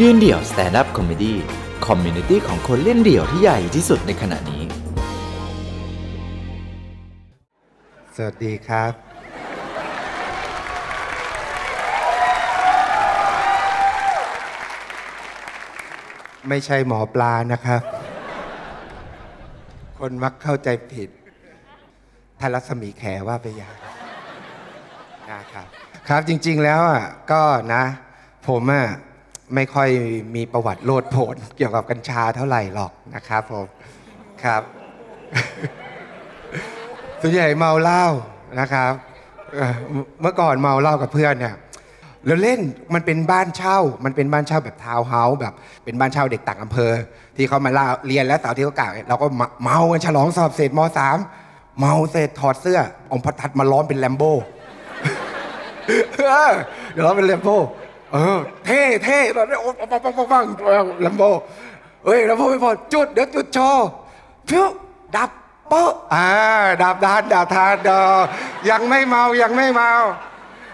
ยืนเดี่ยว stand-up comedy community ของคนเล่นเดี่ยวที่ใหญ่ที่สุดในขณะนี้ สวัสดีครับ ไม่ใช่หมอปลานะครับ คนมักเข้าใจผิดท่านรัศมีแขว่าไปอย่างนะครับ ครับจริงๆแล้วอะก็นะ ผมอะ ไม่ค่อยมีประวัติโลดโผนเกี่ยวกับกัญชาเท่าไหร่หรอกนะครับผมครับส่วนใหญ่เมาเหล้านะครับเมื่อก่อนเมาเหล้ากับเพื่อนเนี่ยแล้วเล่นมันเป็นบ้านเช่า มันเป็นบ้านเช่าแบบทาวน์เฮาส์แบบเป็นบ้านเช่าเด็กต่างอำเภอ ที่เขามาเล่าเรียนแล้วสาร์ที่เขากล่าวเราก็เมากันฉลองสอบเสร็จมสามเมาเสร็จถอดเสื้ออาพัดทัดมาล้อมเป็นแลมโบ้เดี๋ยวเราเป็นแลมโบ้ ออเท่เท่ตอนนี้โอ้ปังปังปังปังปังแลมโบ้เฮ้ยแลมโบ้ไม่พอจุดเดี๋ยวจุดโชว์พิ้วดับเปอะอ่าดับทานดับทานดอยังไม่เมายังไม่เมา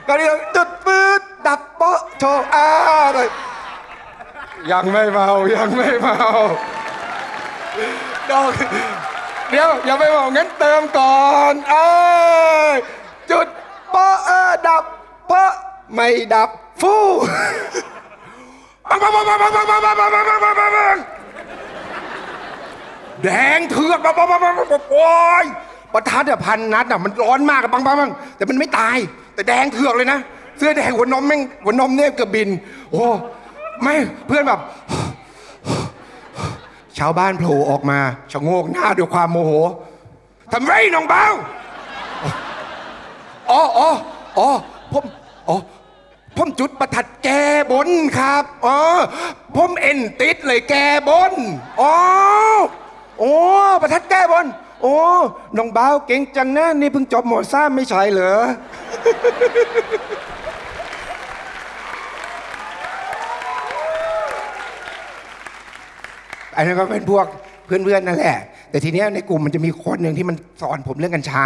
ตอนนี้เราจุดปืดดับเปอะโชว์อ่าเลยยังไม่เมายังไม่เมาดอกเดี๋ยวยังไม่เมางั้นเติมก่อนเอ้ยจุดเปอะเออดับเปอะไม่ดับ ฟู่ปังปังปังปังปังปังปังปังปังปังปังปังปังแดงเถือกปังปังปังปังปังปังโอ้ยประทัดอะพันนัดอะมันร้อนมากอะปังปังปังแต่มันไม่ตาย แต่แดงเถือกเลยนะเสื้อแดงหัวนมแม่งหัวนมเนี่ยเกือบบิน โอ้ไม่เพื่อนแบบชาวบ้านโผล่ออกมาชะโงกหน้าด้วยความโมโหทำไรน้องเบาอ๋ออ๋ออ๋อผมอ๋อ ผมจุดประทัดแก้บนครับอ๋อผมเอ็นติดเลยแก้บนอ๋อโอ้ประทัดแก้บนโอ้น้องเบาเก่งจังนะนี่เพิ่งจบหมอซ่าไม่ใช่เหรออันนั้นก็เป็นพวกเพื่อนๆนั่นแหละ แต่ทีเนี้ยในกลุ่มมันจะมีคนหนึ่งที่มันสอนผมเรื่องกัญชา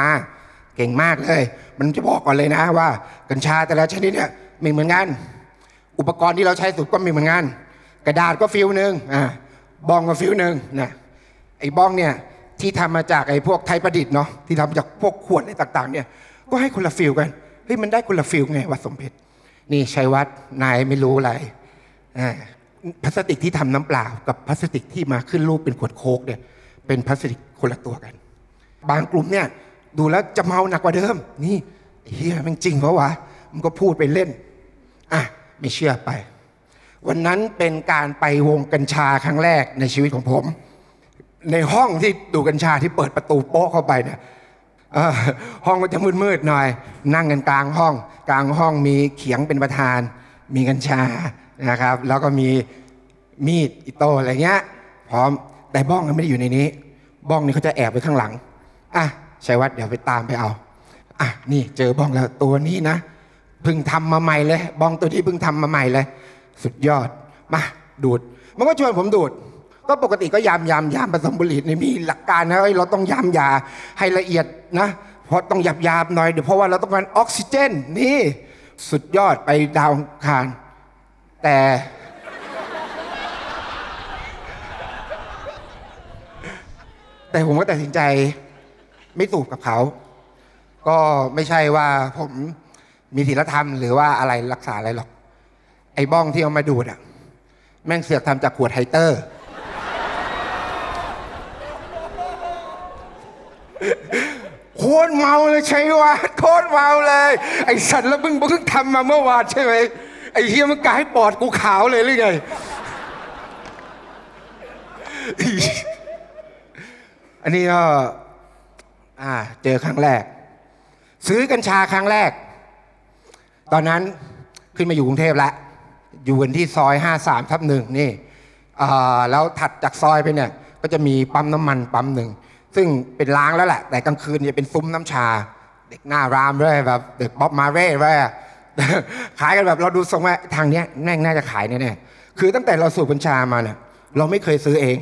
เก่งมากเลย มันจะบอกก่อนเลยนะว่า กัญชาแต่ละชนิดเนี่ย ไม่เหมือนกัน อุปกรณ์ที่เราใช้สูบก็ไม่เหมือนกัน กระดาษก็ feel หนึ่งอ่าบ้องก็ feel หนึ่งนะไอ้บ้องเนี่ยที่ทำมาจากไอ้พวกไทยประดิษฐ์เนาะที่ทำจากพวกขวดอะไรต่าง ๆ เนี่ย ก็ให้คนละ feel กันเฮ้ยมันได้คนละ feel ไงวัดสมเพชรนี่ชัยวัฒน์นายไม่รู้อะไรอ่าพลาสติกที่ทำน้ำเปล่า กับพลาสติกที่มาขึ้นรูปเป็นขวดโคกเนี่ย เป็นพลาสติกคนละตัวกัน บางกลุ่มเนี่ยดูแล้วจะเมาหนักกว่าเดิม นี่เฮียมันจริงเพราะวะมันก็พูดไปเล่น อะไม่เชื่อไป วันนั้นเป็นการไปวงกัญชาครั้งแรกในชีวิตของผม ในห้องที่ดูกัญชาที่เปิดประตูโป๊ะเข้าไปเนี่ยห้องก็จะมืดๆหน่อย นั่งกันกลางห้อง กลางห้องมีเขียงเป็นประธาน มีกัญชานะครับ แล้วก็มีมีดอิโต้อะไรเงี้ย พร้อมแต่บ้องไม่ได้อยู่ในนี้ บ้องนี่เขาจะแอบไว้ข้างหลังอะชัยวัฒน์เดี๋ยวไปตามไปเอาอะนี่เจอบ้องแล้วตัวนี้นะ พิ่งทำมาใหม่เลย บองตัวนี้เพิ่งทำมาใหม่เลย สุดยอด มา ดูด มันก็ชวนผมดูด ก็ปกติก็ยามยามยามผสมบุหรี่นี่มีหลักการนะเอ้ยเราต้องยามยาให้ละเอียดนะ เพราะต้องหยาบยาบหน่อยเดี๋ยวเพราะว่าเราต้องการออกซิเจน นี่ สุดยอดไปดาวคาร แต่ แต่ผมก็ตัดสินใจไม่สูบกับเขา ก็ไม่ใช่ว่าผม มีศีลธรรมหรือว่าอะไรรักษาอะไรหรอก ไอ้บ้องที่เอามาดูดอะแม่งเสือกทำจากขวดไฮเตอร์ โคตรเมาเลยใช่วะโคตรเมาเลย ไอ้สัตว์แล้วมึงเพิ่งทำมาเมื่อวานใช่ไหมไอ้เฮียมันกลายปอดกูขาวเลยหรือไงอันนี้ก็เจอครั้งแรก ซื้อกัญชาครั้งแรก ตอนนั้นขึ้นมาอยู่กรุงเทพแล้วอยู่กันที่ซอย 53ทับหนึ่งนี่แล้วถัดจากซอยไปเนี่ยก็จะมีปั๊มน้ำมันปั๊มหนึ่งซึ่งเป็นล้างแล้วแหละ แต่กลางคืนจะเป็นซุ้มน้ำชา เด็กหน้ารามด้วยแบบเด็กบ๊อบมาเร่ด้วยขายกันแบบเราดูทรงว่าทางเนี้ยแม่งน่าจะขายแน่ๆคือตั้งแต่เราสูบกัญชามาเนี่ยเราไม่เคยซื้อเอง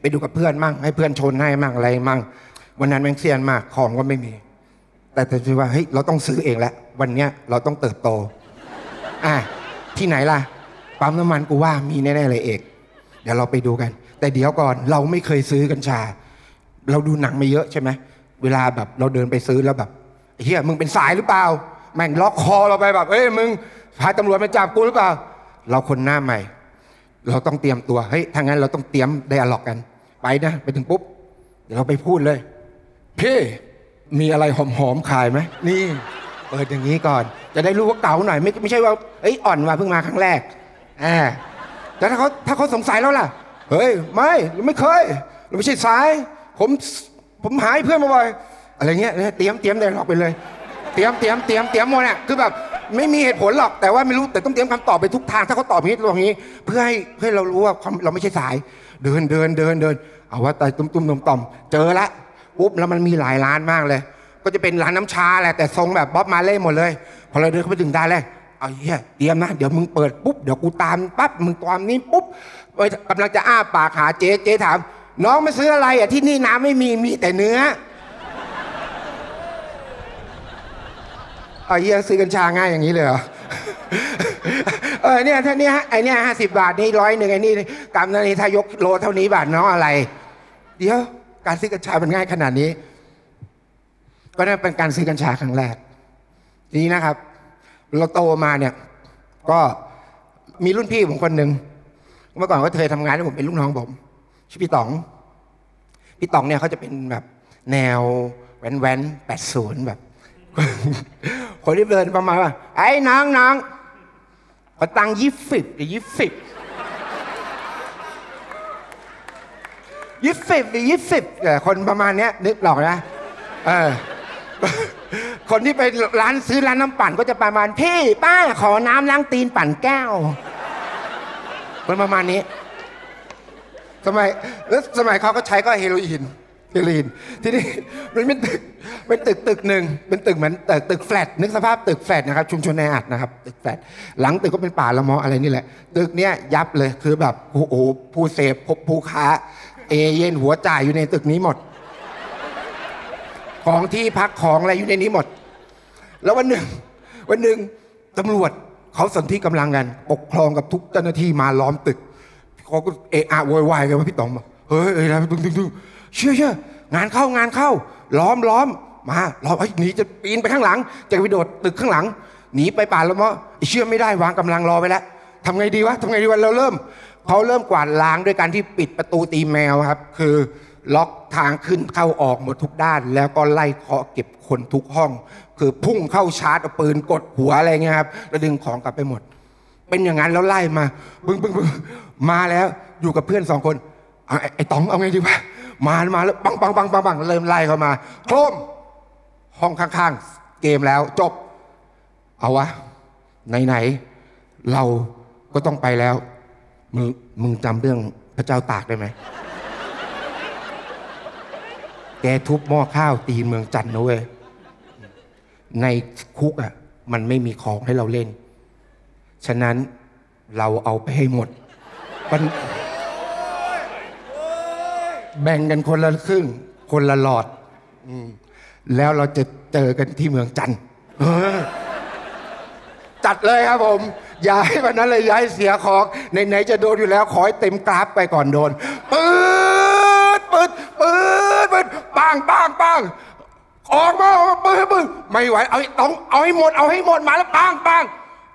ไปดูกับเพื่อนมั่งให้เพื่อนชนให้มั่งอะไรมั่งวันนั้นแม่งเซียนมากของก็ไม่มี แต่แต่คิดว่าเฮ้ยเราต้องซื้อเองแล้ววันเนี้ยเราต้องเติบโต อะที่ไหนล่ะปั๊มน้ำมันกูว่ามีแน่ๆเลยเอก เดี๋ยวเราไปดูกัน แต่เดี๋ยวก่อนเราไม่เคยซื้อกัญชา เราดูหนังมาเยอะใช่ไหมเวลาแบบเราเดินไปซื้อแล้วแบบเฮียมึงเป็นสายหรือเปล่า แม่งล็อกคอเราไปแบบเอ้ยมึงพาตำรวจมาจับกูหรือเปล่า เราคนหน้าใหม่ เราต้องเตรียมตัวเฮ้ยถ้างั้นเราต้องเตรียมไดอะล็อกกัน ไปนะ ไปถึงปุ๊บ เดี๋ยวเราไปพูดเลยพี่ มีอะไรหอมๆขายไหมนี่ เปิดอย่างนี้ก่อน จะได้รู้ว่าเก่าหน่อยไม่ไม่ใช่ว่าเอ้ยอ่อนมาเพิ่งมาครั้งแรกอ่าแต่ถ้าเขาถ้าเขาสงสัยแล้วล่ะ เฮ้ย ไม่เราไม่เคย เราไม่ใช่สาย ผมผมหายเพื่อนมาบ่อยอะไรเงี้ยเนี่ยเตรียมเตรียมได้หรอกไปเลย เตรียมเตรียมเตรียมเตรียมหมดเนี่ยคือแบบไม่มีเหตุผลหรอกแต่ว่าไม่รู้แต่ต้องเตรียมคำตอบไปทุกทางถ้าเขาตอบนี้ตรงนี้ เพื่อให้เพื่อเรารู้ว่าเราไม่ใช่สาย เดินเดินเดินเดินเอาว่าแต่ตุ้มตุ้มต่อมต่อมเจอละ ปุ๊บแล้วมันมีหลายร้านมากเลย ก็จะเป็นร้านน้ำชาแหละแต่ทรงแบบบ๊อบมาเล่หมดเลย พอเราเดินเข้าไปถึงได้เลยเอาเฮียเตรียมนะเดี๋ยวมึงเปิดปุ๊บเดี๋ยวกูตามปั๊บมึงตามนี้ปุ๊บกำลังจะอ้าปากหาเจ๊เจ๊ถาม น้องมาซื้ออะไรอะที่นี่น้ำไม่มีมีแต่เนื้อเอาเฮียซื้อกัญชาง่ายอย่างนี้เลยเหรอเออเนี่ยถ้านี่ยไอเนี่ยห้าสิบบาทนี่ร้อยหนึ่งไอ้นี่กำนันนี่ถ้ายกโลเท่านี้บาทน้องอะไร เดี๋ยว การซื้อกัญชามันง่ายขนาดนี้ ก็นั่นเป็นการซื้อกัญชาครั้งแรกนี้นะครับ เราโตมาเนี่ย ก็มีรุ่นพี่ผมคนหนึ่งเมื่อก่อนก็เคยทำงานให้ผมเป็นลูกน้องผมชื่อพี่ต๋อง พี่ต๋องเนี่ยเขาจะเป็นแบบแนวแว้นแว้นแปดศูนย์แบบ คนที่เดินประมาณว่าไอ้น้องน้องขอตังค์ยี่สิบหรือยี่สิบ ยี่สิบหรือยี่สิบคนประมาณเนี้ยนึกหรอกนะเออคนที่ไปร้านซื้อร้านน้ำปั่นก็จะประมาณพี่ป้าขอน้ำล้างตีนปั่นแก้วคนประมาณนี้สมัยแล้วสมัยเขาก็ใช้ก็เฮโรอีนเฮโรอีนทีนี้มันเป็นตึกเป็นตึกตึกหนึ่งเป็นตึกเหมือนตึกตึกแฟลตนึกสภาพตึกแฟลตนะครับ ชุมชนแออัดนะครับ ตึกแฟลตหลังตึกก็เป็นป่าละมออะไรนี่แหละ ตึกเนี้ยยับเลยคือแบบโอ้โหผู้เสพผู้ค้า เอเย่นหัวจ่ายอยู่ในตึกนี้หมด ของที่พักของอะไรอยู่ในนี้หมด แล้ววันหนึ่ง วันหนึ่งตำรวจเขาสนที่กำลังกัน ปกครองกับทุกเจ้าหน้าที่มาล้อมตึกเขาก็เอะอะโวยวายกันว่าพี่ต๋องบอกเฮ้ยเอ้ยนะตึงตึงตึงเชื่อเชื่องานเข้างานเข้า ล้อมล้อมมาล้อมไอ้หนีจะปีนไปข้างหลัง จะไปโดดตึกข้างหลังหนีไปป่าละเมาะไอ้เชื่อไม่ได้วางกำลังรอไปแล้วทำไงดีวะทำไงดีวะเราเริ่ม เขาเริ่มกวาดล้างด้วยการที่ปิดประตูตีแมวครับ คือล็อกทางขึ้นเข้าออกหมดทุกด้าน แล้วก็ไล่เคาะเก็บคนทุกห้อง คือพุ่งเข้าชาร์จเอาปืนกดหัวอะไรเงี้ยครับแล้วดึงของกลับไปหมด เป็นอย่างนั้นแล้วไล่มาปึ้งปึ้งปึ้งมาแล้วอยู่กับเพื่อนสองคนไอ้ไอ้ต๋องเอาไงดีวะมามาแล้วปังปังปังปังปังเริ่มไล่เข้ามาโครมห้องข้างๆ เกมแล้วจบ เอาวะไหนๆเราก็ต้องไปแล้ว มึงมึงจำเรื่องพระเจ้าตากได้ไหม แกทุบหม้อข้าวตีเมืองจันทร์นะเว้ย ในคุกอะ มันไม่มีของให้เราเล่น ฉะนั้นเราเอาไปให้หมดมันแบ่งกันคนละครึ่ง คนละหลอดอแล้วเราจะเจอกันที่เมืองจันทร์จัดเลยครับผม ย้ายวันนั้นเลยย้ายเสียของไหนๆจะโดนอยู่แล้วขอให้เต็มกราฟไปก่อนโดนปืดปืดปืดปืดปังปังปังออกมาออาปืดปืดไม่ไหวเอาต้องเอาให้หมดเอาให้หมดมาแล้วปังปัง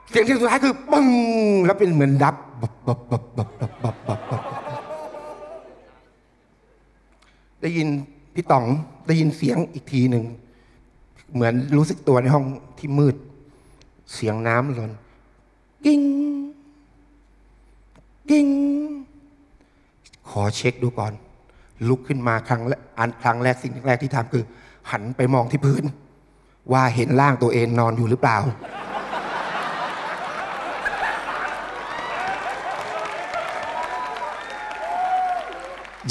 เสียงที่สุดท้ายคือปึ้งแล้วเป็นเหมือนดับได้ยินพี่ต๋องได้ยินเสียงอีกทีหนึ่งเหมือนรู้สึกตัวในห้องที่มืด เสียงน้ำหล่น กิ้งกิ้งขอเช็คดูก่อน ลุกขึ้นมาครั้งแรกอันครั้งแรกสิ่งแรกที่ทำคือ หันไปมองที่พื้น ว่าเห็นร่างตัวเองนอนอยู่หรือเปล่า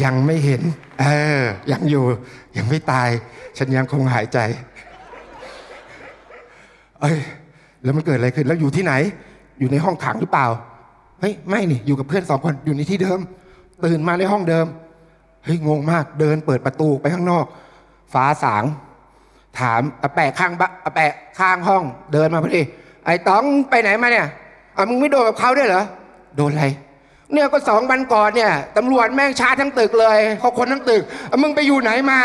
ยังไม่เห็น เออ ยังอยู่ ยังไม่ตาย ฉันยังคงหายใจ เอ้ย แล้วมันเกิดอะไรขึ้น แล้วอยู่ที่ไหน อยู่ในห้องขังหรือเปล่า เฮ้ยไม่นี่อยู่กับเพื่อนสองคนอยู่ในที่เดิม ตื่นมาในห้องเดิม เฮ้ยงงมากเดินเปิดประตูไปข้างนอก ฟ้าสาง ถามอาแปะข้างบะอาแปะข้างห้อง เดินมาพอดีไอ้ต๋องไปไหนมาเนี่ยอะมึงไม่โดนกับเขาด้วยเหรอโดนอะไรเนี่ยก็สองวันก่อนเนี่ยตำรวจแม่งชาทั้งตึกเลยเขาคนทั้งตึกอะมึงไปอยู่ไหนมา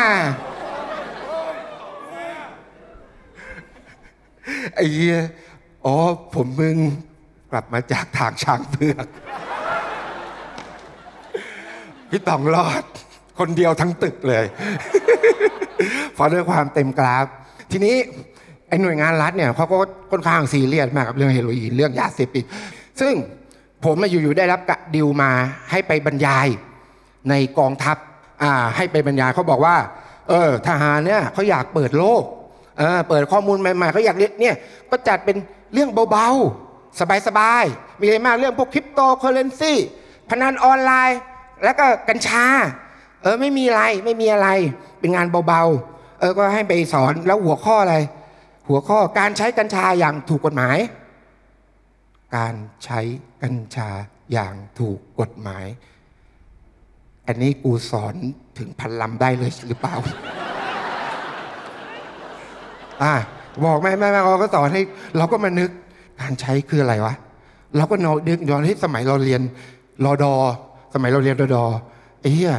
ไอ้เหี้ยอ๋อผมมึง กลับมาจากทางช้างเผือก พี่ต๋องรอด คนเดียวทั้งตึกเลยเพราะด้วยความเต็มกราฟ ทีนี้ไอ้หน่วยงานรัฐเนี่ยเขาก็ค่อนข้างซีเรียสมากกับเรื่องเฮโรอีนเรื่องยาเสพติด ซึ่งผมมาอยู่ๆได้รับกะดิวมาให้ไปบรรยายในกองทัพอ่าให้ไปบรรยายเขาบอกว่า เออทหารเนี่ยเขาอยากเปิดโลกเออเปิดข้อมูลใหม่ๆเขาอยากเรียนเนี่ยก็จัดเป็นเรื่องเบาๆ สบายๆ มีอะไรมากเรื่องพวกคริปโตเคอเรนซีพนันออนไลน์ แล้วก็กัญชา เออไม่มีอะไรไม่มีอะไร เป็นงานเบาๆ เออก็ให้ไปสอนแล้วหัวข้ออะไร หัวข้อการใช้กัญชาอย่างถูกกฎหมาย การใช้กัญชาอย่างถูกกฎหมาย อันนี้กูสอนถึงพันลำได้เลยหรือเปล่า อ่าบอกไม่ไม่ไม่เราก็สอนให้ เราก็มานึก การใช้คืออะไรวะเราก็นอนนึกย้อนให้สมัยเราเรียนรอดอ สมัยเราเรียนรอดอไอ้เหี้ย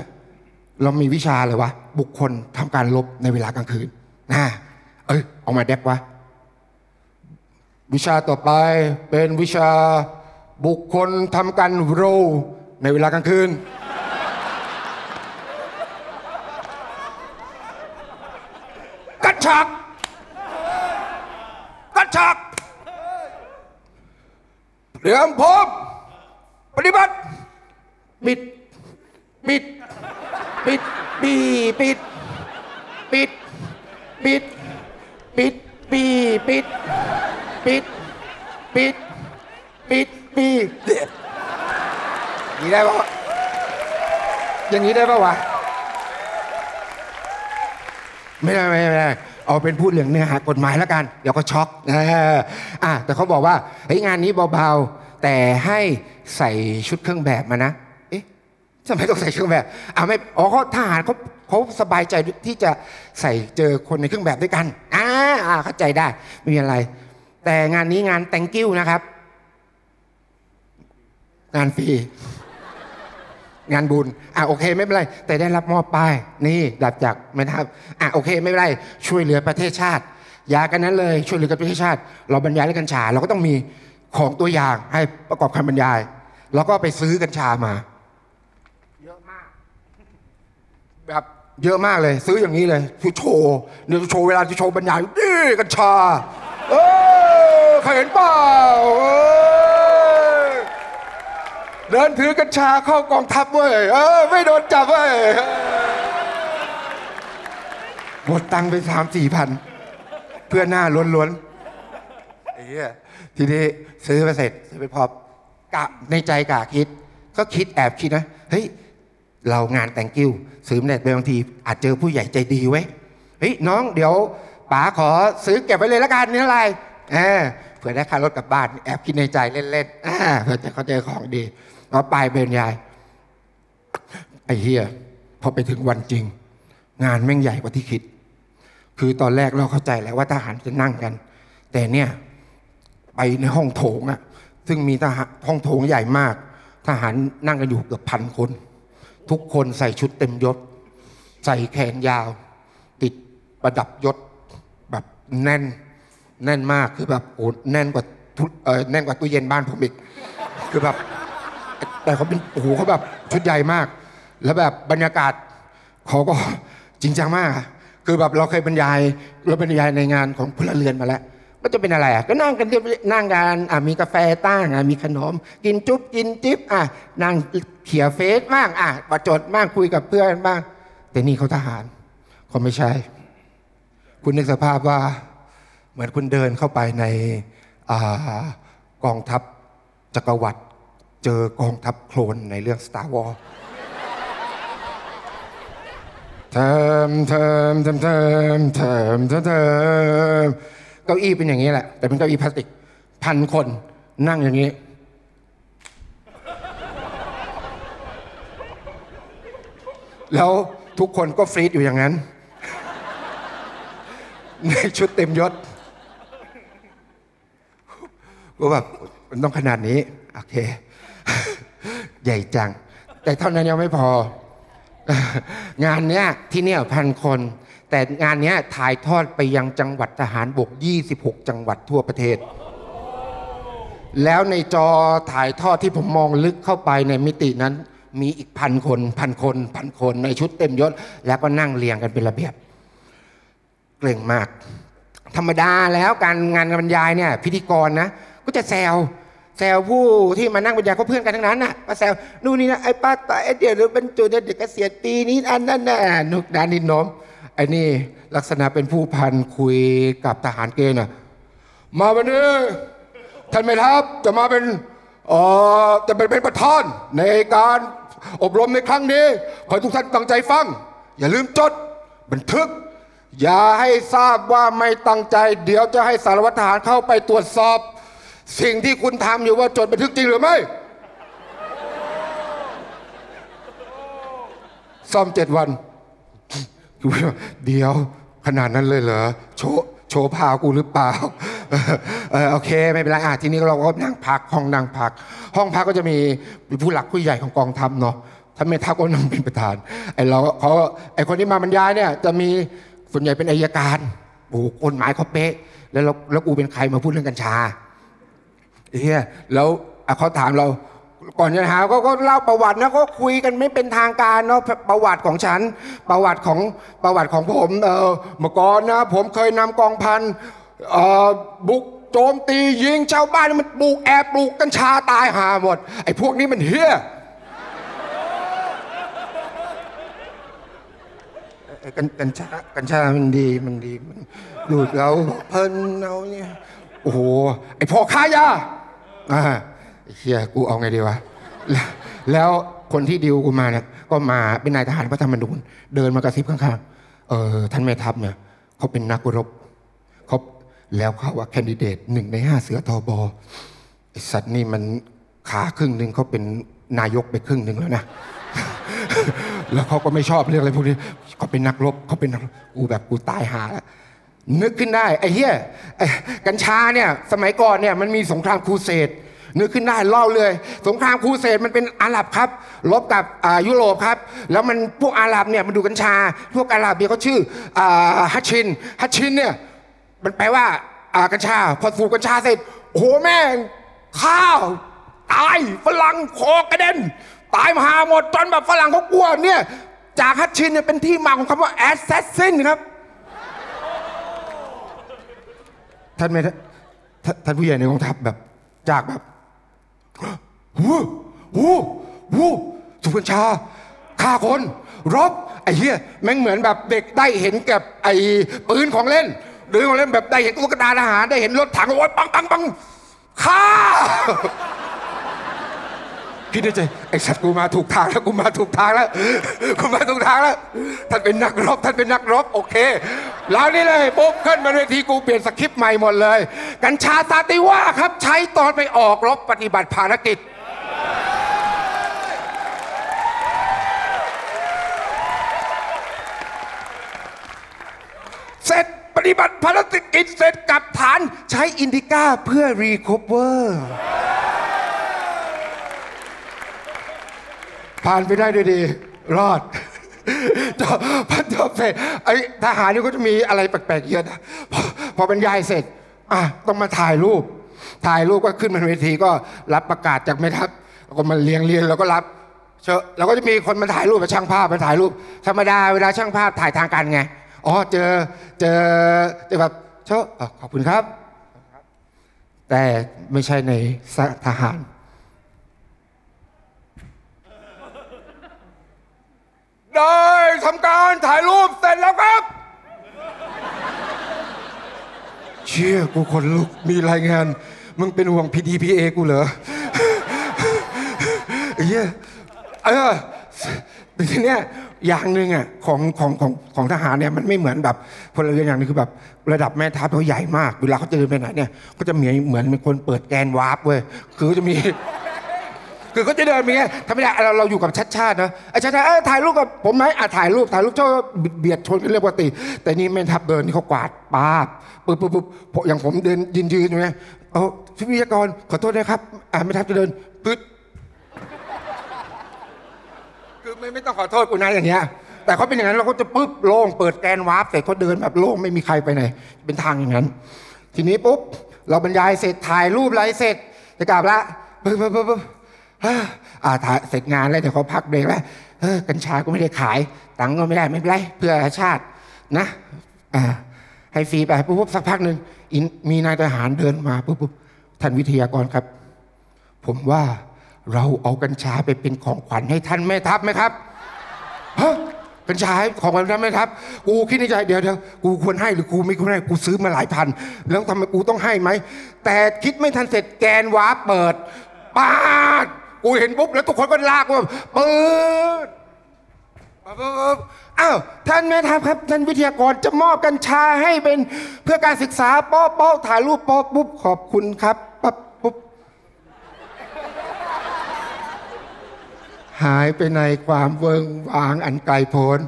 เรามีวิชาอะไรวะบุคคลทำการลบในเวลากลางคืนนะเอ้ยเอามาแดกวะวิชาต่อไปเป็นวิชาบุคคลทำการโรในเวลากลางคืน กัดฉักกัดฉัก รียมพร้อมปฏิบัติ ปิด ปิด ปิด ปีปิด ปิด ปิด ปิด ปีปิด ปิด ปิด ปิด ปีอย่างนี้ได้ปะอย่างนี้ได้ปะวะ ไม่ได้ไม่ได้ไม่ได้เอาเป็นพูดเรื่องเนื้อหากฎหมายแล้วกัน เดี๋ยวก็ช็อกเอออะแต่เขาบอกว่าเฮ้ยงานนี้เบาๆ แต่ให้ใส่ชุดเครื่องแบบมานะ เอ๊ะทำไมต้องใส่เครื่องแบบอ่าไม่อ๋อเขาทหารเขาเขาสบายใจที่จะใส่เจอคนในเครื่องแบบด้วยกันอ่าเข้าใจได้ไม่มีอะไร แต่งานนี้งาน thank you นะครับ งานฟรีงานบุญ อะโอเคไม่เป็นไร แต่ได้รับมอบป้าย นี่ดับจากไม่ทับ อะโอเคไม่เป็นไร ช่วยเหลือประเทศชาติอยากันนั้นเลย ช่วยเหลือประเทศชาติ เราบรรยายเรื่องกัญชา เราก็ต้องมี ของตัวอย่างให้ประกอบคำบรรยายเราก็ไปซื้อกัญชามา เยอะมาก แบบเยอะมากเลย ซื้ออย่างนี้เลยคือโชว์เดี๋ยวโชว์เวลาจะโชว์บรรยายนี่กัญชา เออเคยเห็นเปล่าเออเดินถือกัญชาเข้ากองทัพเว้ยเออไม่โดนจับเว้ยหมดตังค์ไปสามสี่พัน เพื่อหน้าล้วนๆไอ้เหี้ย ทีนี้ซื้อไปเสร็จซื้อไปพอกะในใจกะคิด ก็คิดแอบคิดนะเฮ้ยเรางานแต่งกิ้วซื้อมาเนี่ยบางที อาจเจอผู้ใหญ่ใจดีไว้เฮ้ยน้องเดี๋ยวป๋าขอซื้อเก็บไว้เลยละกันนี่อะไรเออเผื่อได้ค่ารถกลับบ้านแอบคิดในใจเล่นๆเผื่อจะเขาเจอของดีเอาไปเบนยายไอ้เฮียพอไปถึงวันจริง งานแม่งใหญ่กว่าที่คิด คือตอนแรกเราเข้าใจแล้วว่าทหารจะนั่งกัน แต่เนี่ย ไปในห้องโถงอะซึ่งมีทหารห้องโถงใหญ่มาก ทหารนั่งกันอยู่เกือบพันคน ทุกคนใส่ชุดเต็มยศ ใส่แขนยาว ติดประดับยศแบบแน่นแน่นมากคือแบบโอ้แน่นกว่าทุเออแน่นกว่าตู้เย็นบ้านผมอีกคือแบบ แต่เขาเป็นโอ้โหเขาแบบชุดใหญ่มาก แล้วแบบบรรยากาศเขาก็จริงจังมาก คือแบบเราเคยบรรยายเราบรรยายในงานของพลเรือนมาแล้ว ก็จะเป็นอะไรอะก็นั่งกันเรียบนั่งกันอะมีกาแฟตั้งอะมีขนม กินจุ๊บกินจิ๊บอะนั่งเขียเฟซบ้างอะประจดบ้างคุยกับเพื่อนบ้าง แต่นี่เขาทหารเขาไม่ใช่ คุณนึกสภาพว่าเหมือนคุณเดินเข้าไปในอกองทัพจักรวรรดิเจอกองทัพโคลนในเรื่อง Star Wars เทมเทมเทมเทมเทมเทม เก้าอี้เป็นอย่างนี้แหละ แต่เป็นเก้าอี้พลาสติก พันคนนั่งอย่างนี้ แล้วทุกคนก็ freeze อยู่อย่างนั้น ในชุดเต็มยศก็แบบมันต้องขนาดนี้ โอเค ใหญ่จัง แต่เท่านั้นยังไม่พอ งานเนี้ยที่เนี่ยพันคน แต่งานนี้ถ่ายทอดไปยังจังหวัดทหารบก 26 จังหวัดทั่วประเทศ แล้วในจอถ่ายทอดที่ผมมองลึกเข้าไปในมิตินั้น มีอีกพันคนพันคนพันคนในชุดเต็มยศ แล้วก็นั่งเรียงกันเป็นระเบียบ เกรงมาก ธรรมดาแล้วการงานบรรยายเนี่ย พิธีกรนะ ก็จะแซว แซวผู้ที่มานั่งบรรยายก็เพื่อนกันทั้งนั้นน่ะมาแซวนู่นนี่นะไอ้ป้าตายไอ้เดี๋ยวเดี๋ยวเป็นจุเด็กเกษียณปีนี้อันนั้นน่ะนุกดานินโนมไอ้นี่ลักษณะเป็นผู้พันคุยกับทหารเกณฑ์น่ะมาวันนี้ท่านแม่ทัพจะมาเป็นเอ่อจะเป็นเป็นประธานในการอบรมในครั้งนี้ ขอให้ทุกท่านตั้งใจฟัง อย่าลืมจดบันทึก อย่าให้ทราบว่าไม่ตั้งใจ เดี๋ยวจะให้สารวัตรทหารเข้าไปตรวจสอบ สิ่งที่คุณทำอยู่ว่าจดบันทึกจริงหรือไม่ ซ่อมเจ็ดวัน เดี๋ยวขนาดนั้นเลยเหรอ โชโชว์พากูหรือเปล่า เออโอเค ไม่เป็นไรอะทีนี้เราก็นั่งพักห้องนั่งพัก ห้องพักก็จะมีผู้หลักผู้ใหญ่ของกองทัพเนาะท่านแม่ทัพก็นั่งเป็นประธานไอ้เราเขาไอ้คนที่มาบรรยายเนี่ย จะมีส่วนใหญ่เป็นอายการโอ้โหกฎหมายเขาเป๊ะ แล้วเราแล้วกูเป็นใครมาพูดเรื่องกัญชา เฮียแล้วอะเขาถามเราก่อนจะถาก็ก็เล่าประวัตินะก็คุยกันไม่เป็นทางการเนาะประวัติของฉัน ประวัติของประวัติของผมเออเมื่อก่อนนะ ผมเคยนำกองพันเอ่อบุกโจมตียิงชาวบ้านมันปลูกแอบปลูกกัญชาตายหาหมดไอ้พวกนี้มันเฮียไอกัญกัญชากัญชามันดีมันดีมันดูดเราเพลินเอาเนี่ยโอ้โหไอ้พ่อค้ายา อ่าเฮียกูเอาไงดีวะแล้วแล้วคนที่ดิวกูมาเนี่ย ก็มาเป็นนายทหารพระธรรมนูญเดินมากระซิบข้างๆเออท่านแม่ทัพเนี่ยเขาเป็นนักรบเขาแล้วเขาว่าแคนดิเดตหนึ่งในห้าเสือทอบอไอสัตว์นี่มันขาครึ่งหนึ่งเขาเป็นนายกไปครึ่งหนึ่งแล้วนะ แล้วเขาก็ไม่ชอบเรื่องอะไรพวกนี้เขาเป็นนักรบเขาเป็นนักรบกูแบบกูตายหาแล้ว นึกขึ้นได้ไอ้เหี้ยกัญชาเนี่ยสมัยก่อนเนี่ยมันมีสงครามครูเสดนึกขึ้นได้เล่าเลย สงครามครูเสดมันเป็นอาหรับครับรบกับยุโรปครับ แล้วมันพวกอาหรับเนี่ยมันดูดกัญชา พวกอาหรับเนี่ยเขาชื่ออฮัชชินฮัชชินเนี่ยมันแปลว่ากัญชา พอสูบกัญชาเสร็จโอ้โหแม่งฆ่าตายฝรั่งคอกระเด็น ตายห่าหมดจนแบบฝรั่งเขากลัวเนี่ยจากฮัชชินเนี่ยเป็นที่มาของคำว่า assassin ครับ ท่านไม่ท่านท่านผู้ใหญ่ในกองทัพแบบ จากแบบหูหูหูสุกัญชาฆ่าคนรบไอ้เหี้ยแม่งเหมือนแบบเด็กได้เห็นกับไอ้ปืนของเล่น หรือของเล่นแบบได้เห็นตุ๊กตาทหารได้เห็นรถถังโอ้ยปังปังปังฆ่าคิดในใจไอ้สัตว์กูมาถูกทางแล้วกูมาถูกทางแล้วกูมาถูกทางแล้วท่านเป็นนักรบท่านเป็นนักรบโอเค แล้วนี่เลยปุ๊บขึ้นมาเวทีกูเปลี่ยนสคริปต์ใหม่หมดเลย กัญชาตาติว่าครับใช้ตอนไปออกรบปฏิบัติภารกิจ เสร็จปฏิบัติภารกิจเสร็จกลับฐานใช้อินดิก้าเพื่อรีค o เวอร์ผ่านไปได้ด้วยดี รอด จบพันจบเสร็จไอ้ทหารนี่ก็จะมีอะไรแปลกๆเยอะนะพอพอบรรยายเสร็จอะต้องมาถ่ายรูป ถ่ายรูปก็ขึ้นมาเวทีก็รับประกาศจากแม่ทัพแล้วก็มาเรียงเรียงแล้วก็รับเชอะแล้วก็จะมีคนมาถ่ายรูปมาช่างภาพมาถ่ายรูป ธรรมดาเวลาช่างภาพถ่ายทางการไงอ๋อเจอเจอเจอแบบเชอะขอบคุณครับ แต่ไม่ใช่ในทหาร ได้ทำการถ่ายรูปเสร็จแล้วครับ เชี่ยกูคนลุกมีรายงาน มึงเป็นห่วง PDPA กูเหรอ ไอ้เหี้ยเออแต่ทีเนี้ยอย่างหนึ่งอะของของของของทหารเนี่ยมันไม่เหมือนแบบพลเรือนอย่างนึงคือแบบระดับแม่ทัพเขาใหญ่มาก เวลาเขาเดินไปไหนเนี่ยก็จะเหมือนเหมือนเป็นคนเปิดแกนวาร์ปเว้ยคือจะมี คือเขาจะเดินมีไงทำไม่ได้เราเราอยู่กับชัดชาตินะไอ้ชัดชาติเอ้ยถ่ายรูปกับผมไหมอะถ่ายรูปถ่ายรูปเจ้าเบียดชนกันเรื่องปกติ แต่นี่แม่ทัพเดินนี่เขากวาดป้าบปุ๊บปุ๊บปุ๊บพออย่างผมเดินยืนยืนอยู่ไงเอาพี่วิทยากรขอโทษนะครับอ่าแม่ทัพจะเดินปึ๊ดไม่ไม่ต้องขอโทษกูนะอย่างเงี้ยแต่เขาเป็นอย่างนั้นเราก็จะปุ๊บโล่งเปิดแกนวาร์ปเสร็จเขาเดินแบบโล่งไม่มีใครไปไหน เป็นทางอย่างนั้น ทีนี้ปุ๊บเราบรรยายเสร็จถ่ายรูปอะไรเสร็จจะกลับละปุ๊บปุ๊บปุ๊บปุ๊บ อ่าถาเสร็จงานแล้วเดี๋ยวเขาพักเบรกแล้วเออกัญชาก็ไม่ได้ขาย ตังค์ก็ไม่ได้ไม่เป็นไรเพื่อชาตินะอ่าให้ฟรีไปปุ๊บสักพักหนึ่งมีนายทหารเดินมาปุ๊บท่านวิทยากรครับ ผมว่าเราเอากัญชาไปเป็นของขวัญให้ท่านแม่ทัพไหมครับฮะกัญชาของขวัญท่านแม่ทัพกูคิดในใจเดี๋ยวเดี๋ยวกูควรให้หรือกูไม่ควรให้กูซื้อมาหลายพัน แล้วทำไมกูต้องให้ไหมแต่คิดไม่ทันเสร็จแกนวาร์ปเปิดปาด กูเห็นปุ๊บแล้วทุกคนก็ลากว่าเปิดอ้าวท่านแม่ทัพครับท่านวิทยากรจะมอบกัญชาให้เป็นเพื่อการศึกษาป๊อป๊อถ่ายรูปป๊อปุ๊บขอบคุณครับปั๊บปุ๊บหายไปในความเวิงวางอันไกลโพ้น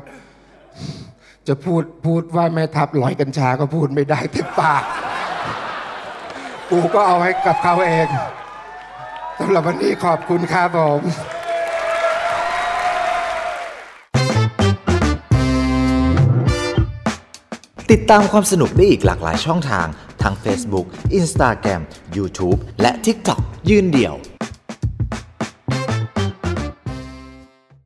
จะพูดพูดว่าแม่ทัพลอยกัญชาก็พูดไม่ได้เต็มปาก กูก็เอาให้กับเขาเอง สำหรับวันนี้ขอบคุณครับผมติดตามความสนุกได้อีกหลากหลายช่องทาง ทั้ง Facebook Instagram YouTube และ TikTok ยืนเดี่ยว